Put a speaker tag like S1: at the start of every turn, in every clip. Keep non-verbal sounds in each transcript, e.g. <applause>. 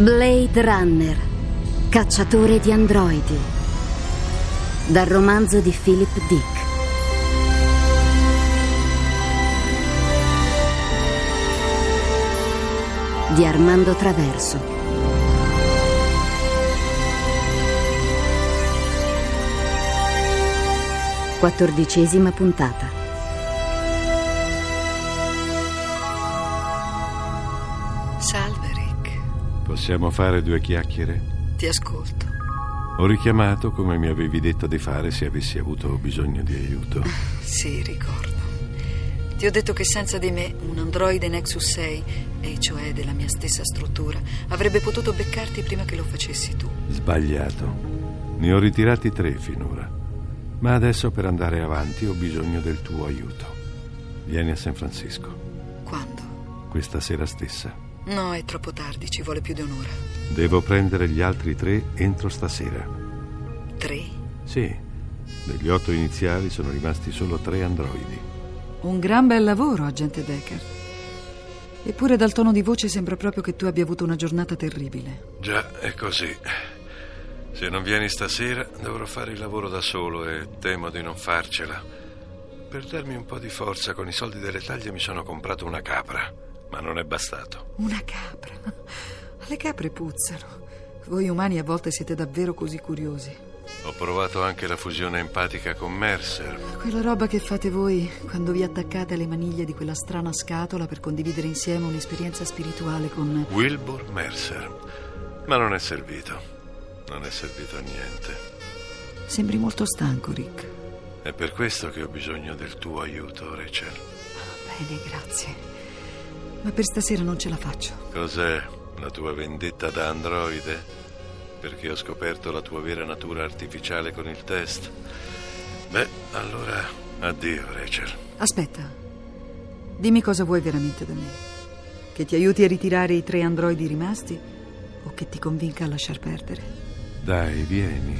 S1: Blade Runner, cacciatore di androidi. Dal romanzo di Philip Dick. Di Armando Traverso. Quattordicesima puntata.
S2: Possiamo fare due chiacchiere?
S3: Ti ascolto.
S2: Ho richiamato come mi avevi detto di fare se avessi avuto bisogno di aiuto. <laughs>
S3: Sì, ricordo. Ti ho detto che senza di me un androide Nexus 6, e cioè della mia stessa struttura, avrebbe potuto beccarti prima che lo facessi tu.
S2: Sbagliato. Ne ho ritirati tre finora. Ma adesso per andare avanti ho bisogno del tuo aiuto. Vieni a San Francisco.
S3: Quando?
S2: Questa sera stessa.
S3: No, è troppo tardi, ci vuole più di un'ora.
S2: Devo prendere gli altri tre entro stasera.
S3: Tre?
S2: Sì, degli otto iniziali sono rimasti solo tre androidi.
S3: Un gran bel lavoro, agente Decker. Eppure dal tono di voce sembra proprio che tu abbia avuto una giornata terribile.
S2: Già, è così. Se non vieni stasera dovrò fare il lavoro da solo e temo di non farcela. Per darmi un po' di forza con i soldi delle taglie mi sono comprato una capra, ma non è bastato.
S3: Una capra. Le capre puzzano. Voi umani a volte siete davvero così curiosi.
S2: Ho provato anche la fusione empatica con Mercer.
S3: Quella roba che fate voi quando vi attaccate alle maniglie di quella strana scatola per condividere insieme un'esperienza spirituale con...
S2: Wilbur Mercer. Ma non è servito. Non è servito a niente.
S3: Sembri molto stanco, Rick.
S2: È per questo che ho bisogno del tuo aiuto, Rachel.
S3: Bene, grazie. Ma per stasera non ce la faccio.
S2: Cos'è la tua vendetta da androide? Perché ho scoperto la tua vera natura artificiale con il test? Beh, allora addio, Rachel.
S3: Aspetta. Dimmi cosa vuoi veramente da me. Che ti aiuti a ritirare i tre androidi rimasti o che ti convinca a lasciar perdere?
S2: Dai, vieni.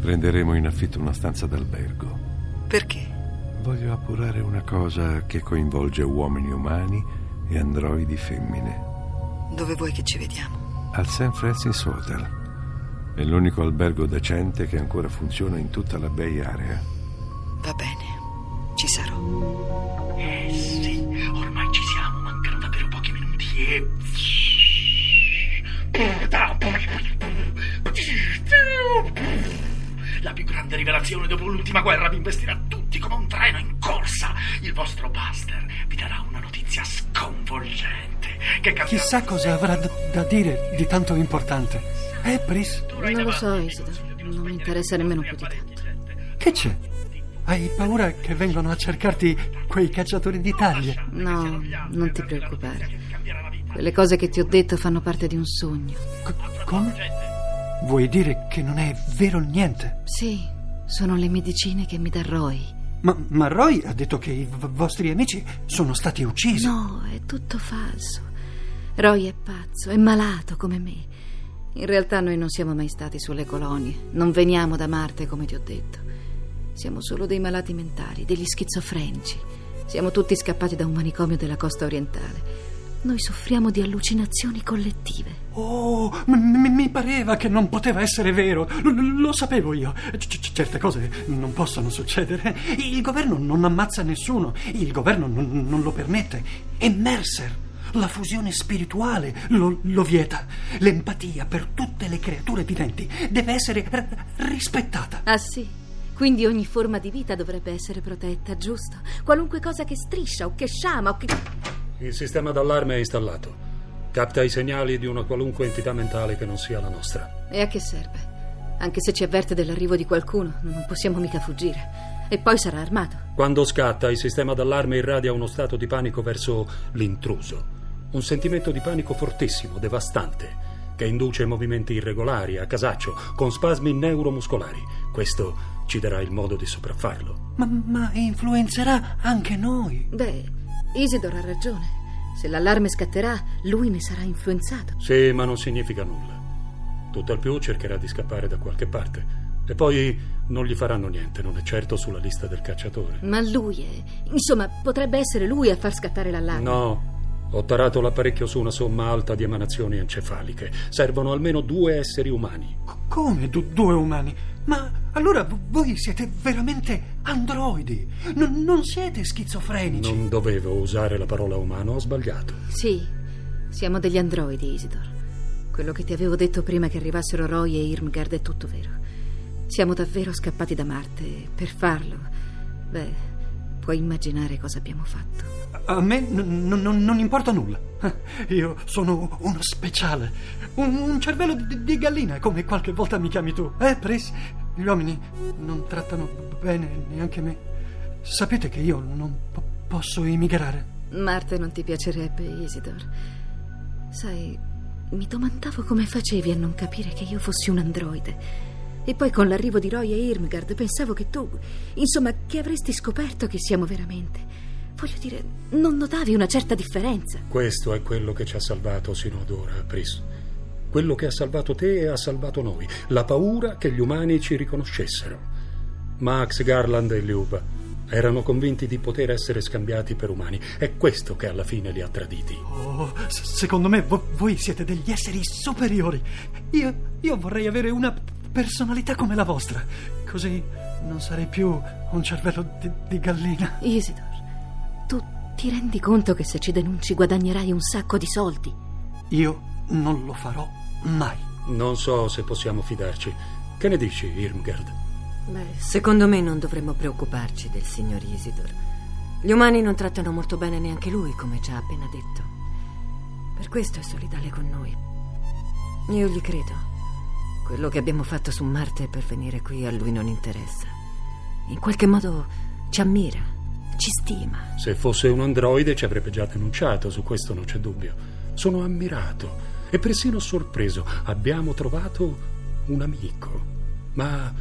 S2: Prenderemo in affitto una stanza d'albergo.
S3: Perché?
S2: Voglio appurare una cosa che coinvolge uomini umani e androidi femmine.
S3: Dove vuoi che ci vediamo?
S2: Al St. Francis Hotel. È l'unico albergo decente che ancora funziona in tutta la Bay Area.
S3: Va bene. Ci sarò.
S4: Eh sì, ormai ci siamo, mancano davvero pochi minuti e... La più grande rivelazione dopo l'ultima guerra vi investirà tutti come un treno in corsa. Il vostro Buster sconvolgente che cambierà...
S5: Chissà cosa avrà da, da dire di tanto importante. Eh, Pris?
S1: Non lo so, Isidoro. Non mi interessa nemmeno più di tanto.
S5: Che c'è? Hai paura che vengano a cercarti quei cacciatori di taglie?
S1: No, non ti preoccupare. Quelle cose che ti ho detto fanno parte di un sogno.
S5: C- come? Vuoi dire che non è vero niente?
S1: Sì, sono le medicine che mi dà Roy.
S5: Ma, ma Roy ha detto che i v- vostri amici sono stati uccisi.
S1: No, è tutto falso. Roy è pazzo, è malato come me. In realtà noi non siamo mai stati sulle colonie. Non veniamo da Marte, come ti ho detto. Siamo solo dei malati mentali, degli schizofrenici. Siamo tutti scappati da un manicomio della costa orientale. Noi soffriamo di allucinazioni collettive.
S5: Oh, m- mi pareva che non poteva essere vero. L- lo sapevo io. C- certe cose non possono succedere. Il governo non ammazza nessuno. Il governo non, non lo permette. E Mercer, la fusione spirituale, lo, lo, vieta. L'empatia per tutte le creature viventi deve essere r- rispettata.
S1: Ah sì? Quindi ogni forma di vita dovrebbe essere protetta, giusto? Qualunque cosa che striscia o che sciama o che...
S6: Il sistema d'allarme è installato. Capta i segnali di una qualunque entità mentale che non sia la nostra.
S1: E a che serve? Anche se ci avverte dell'arrivo di qualcuno, non possiamo mica fuggire. E poi sarà armato.
S6: Quando scatta, il sistema d'allarme irradia uno stato di panico verso l'intruso. Un sentimento di panico fortissimo, devastante, che induce movimenti irregolari, a casaccio, con spasmi neuromuscolari. Questo ci darà il modo di sopraffarlo.
S5: Ma, ma influenzerà anche noi.
S1: Beh, Isidoro ha ragione. Se l'allarme scatterà, lui ne sarà influenzato.
S6: Sì, ma non significa nulla. Tutt'al più cercherà di scappare da qualche parte. E poi non gli faranno niente, non è certo sulla lista del cacciatore.
S1: Ma lui è. Insomma, potrebbe essere lui a far scattare l'allarme.
S6: No, Ho tarato l'apparecchio su una somma alta di emanazioni encefaliche. Servono almeno due esseri umani.
S5: C- come du- due umani? Ma allora v- voi siete veramente androidi? N- non siete schizofrenici?
S6: Non dovevo usare la parola umano, ho sbagliato.
S1: Sì, siamo degli androidi, Isidor. Quello che ti avevo detto prima che arrivassero Roy e Irmgard è tutto vero. Siamo davvero scappati da Marte e per farlo, beh, puoi immaginare cosa abbiamo fatto.
S5: A me n- n- non importa nulla. Io sono uno speciale. Un, un cervello di, di gallina, come qualche volta mi chiami tu. Eh, Pris? Gli uomini non trattano bene neanche me. Sapete che io non po- posso emigrare.
S1: Marte non ti piacerebbe, Isidor. Sai, mi domandavo come facevi a non capire che io fossi un androide. E poi con l'arrivo di Roy e Irmgard pensavo che tu, insomma, che avresti scoperto chi siamo veramente. Voglio dire, non notavi una certa differenza.
S6: Questo è quello che ci ha salvato sino ad ora, Pris. Quello che ha salvato te e ha salvato noi. La paura che gli umani ci riconoscessero. Max, Garland e Luba erano convinti di poter essere scambiati per umani. È questo che alla fine li ha traditi.
S5: Oh, s- secondo me vo- voi siete degli esseri superiori. Io, io vorrei avere una personalità come la vostra. Così non sarei più un cervello di, di gallina.
S1: Isidor, tu ti rendi conto che se ci denunci guadagnerai un sacco di soldi?
S5: Io non lo farò mai.
S6: Non so se possiamo fidarci. Che ne dici, Irmgard?
S7: Beh, secondo me non dovremmo preoccuparci del signor Isidor. Gli umani non trattano molto bene neanche lui, come ci ha appena detto. Per questo è solidale con noi. Io gli credo. Quello che abbiamo fatto su Marte per venire qui a lui non interessa. In qualche modo ci ammira, ci stima.
S6: Se fosse un androide ci avrebbe già denunciato, su questo non c'è dubbio. Sono ammirato e persino sorpreso. Abbiamo trovato un amico. Ma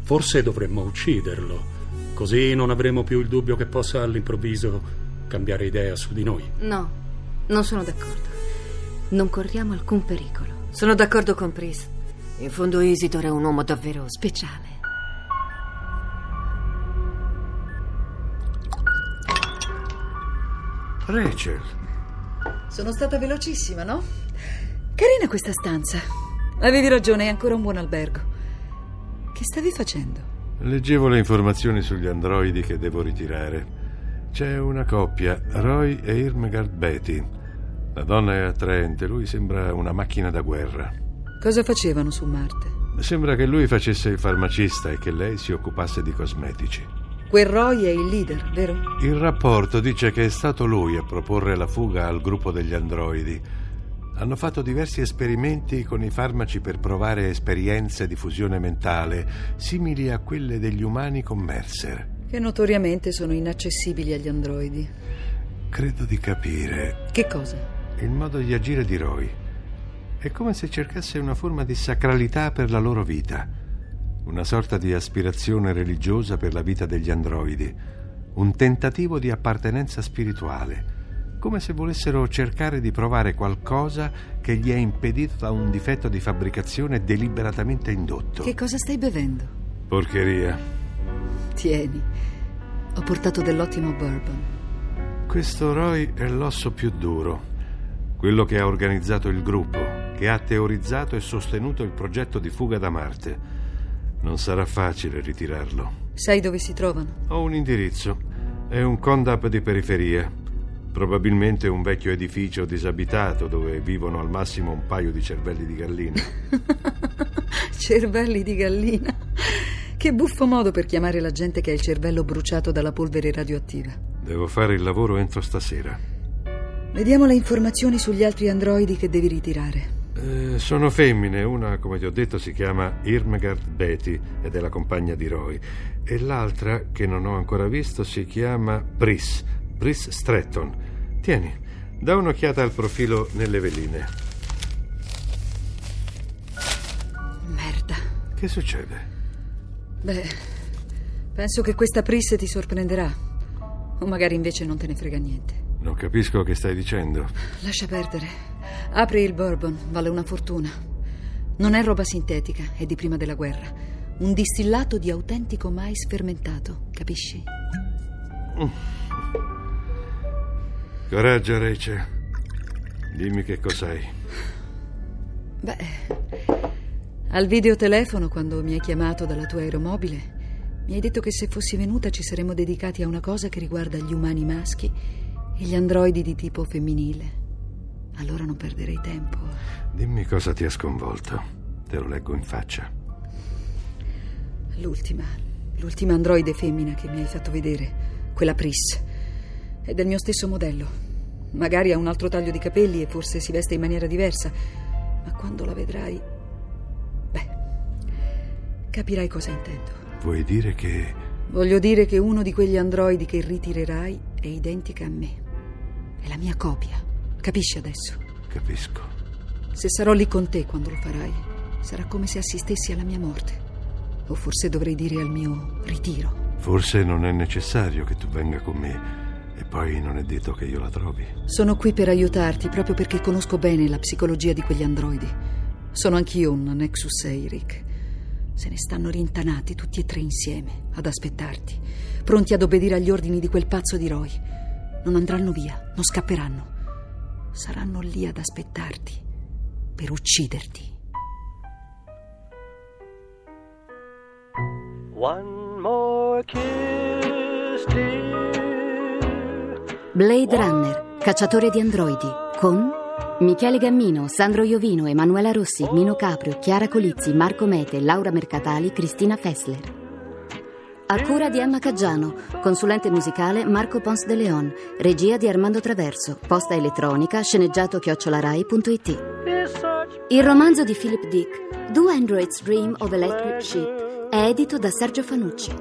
S6: forse dovremmo ucciderlo. Così non avremo più il dubbio che possa all'improvviso cambiare idea su di noi.
S1: No, non sono d'accordo. Non corriamo alcun pericolo.
S7: Sono d'accordo con Pris. In fondo Isidor è un uomo davvero
S1: Speciale.
S2: Rachel,
S3: Sono stata velocissima, no? Carina questa stanza. Avevi ragione, è ancora un buon albergo. Che stavi facendo?
S2: leggevo le informazioni sugli androidi che devo ritirare. C'è una coppia, Roy e Irmgard Betty. La donna è attraente, lui sembra una macchina da guerra.
S3: Cosa facevano su Marte?
S2: Sembra che lui facesse il farmacista e che lei si occupasse di cosmetici.
S3: Quel Roy è il leader, vero?
S2: Il rapporto dice che è stato lui a proporre la fuga al gruppo degli androidi. Hanno fatto diversi esperimenti con i farmaci per provare esperienze di fusione mentale simili a quelle degli umani con Mercer.
S3: Che notoriamente sono inaccessibili agli androidi.
S2: Credo di capire
S3: Che cosa?
S2: il modo di agire di Roy. È come se cercasse una forma di sacralità per la loro vita, una sorta di aspirazione religiosa per la vita degli androidi, un tentativo di appartenenza spirituale, come se volessero cercare di provare qualcosa che gli è impedito da un difetto di fabbricazione deliberatamente indotto.
S3: Che cosa stai bevendo?
S2: Porcheria.
S3: Tieni. Ho portato dell'ottimo bourbon.
S2: Questo Roy è l'osso più duro, quello che ha organizzato il gruppo, che ha teorizzato e sostenuto il progetto di fuga da Marte. Non sarà facile ritirarlo.
S3: Sai dove si trovano?
S2: Ho un indirizzo. È un condap di periferia. Probabilmente un vecchio edificio disabitato dove vivono al massimo un paio di cervelli di gallina. <laughs>
S3: Cervelli di gallina. Che buffo modo per chiamare la gente che ha il cervello bruciato dalla polvere radioattiva.
S2: Devo fare il lavoro entro stasera.
S3: Vediamo le informazioni sugli altri androidi che devi ritirare.
S2: Eh, sono femmine, una come ti ho detto si chiama Irmgard Betty ed è la compagna di Roy e l'altra che non ho ancora visto si chiama Briss, Briss Stratton. Tieni, da un'occhiata al profilo nelle veline.
S3: Merda.
S2: Che succede?
S3: Beh, penso che questa Pris ti sorprenderà. O magari invece non te ne frega niente.
S2: Non capisco che stai dicendo.
S3: Lascia perdere. Apri il bourbon, vale una fortuna. Non è roba sintetica, è di prima della guerra. Un distillato di autentico mais fermentato, capisci?
S2: Coraggio, Rachel. Dimmi che cos'hai.
S3: Beh, al videotelefono, quando mi hai chiamato dalla tua aeromobile, mi hai detto che se fossi venuta ci saremmo dedicati a una cosa che riguarda gli umani maschi e gli androidi di tipo femminile. Allora non perderei tempo.
S2: Dimmi cosa ti ha sconvolto. Te lo leggo in faccia.
S3: L'ultima, l'ultima androide femmina che mi hai fatto vedere, quella Pris. È del mio stesso modello. Magari ha un altro taglio di capelli e forse si veste in maniera diversa, ma quando la vedrai... Beh, capirai cosa intendo.
S2: Vuoi dire che...
S3: Voglio dire che uno di quegli androidi che ritirerai è identica a me. È la mia copia. Capisci adesso?
S2: Capisco.
S3: Se sarò lì con te quando lo farai, sarà come se assistessi alla mia morte. O forse dovrei dire al mio ritiro.
S2: Forse non è necessario che tu venga con me. E poi non è detto che io la trovi.
S3: Sono qui per aiutarti proprio perché conosco bene la psicologia di quegli androidi. Sono anch'io un Nexus 6, Rick. Se ne stanno rintanati tutti e tre insieme, ad aspettarti, pronti ad obbedire agli ordini di quel pazzo di Roy. Non andranno via, non scapperanno. Saranno lì ad aspettarti per ucciderti.
S8: One more kiss, dear.
S9: Blade Runner, cacciatore di androidi, con Michele Gammino, Sandro Iovino, Emanuela Rossi, Mino Caprio, Chiara Colizzi, Marco Mete, Laura Mercatali, Cristina Fessler. A cura di Emma Caggiano, consulente musicale Marco Pons de Leon, regia di Armando Traverso, posta elettronica sceneggiato chiocciolarai.it. Il romanzo di Philip Dick, Do Androids Dream of Electric Sheep, è edito da Sergio Fanucci.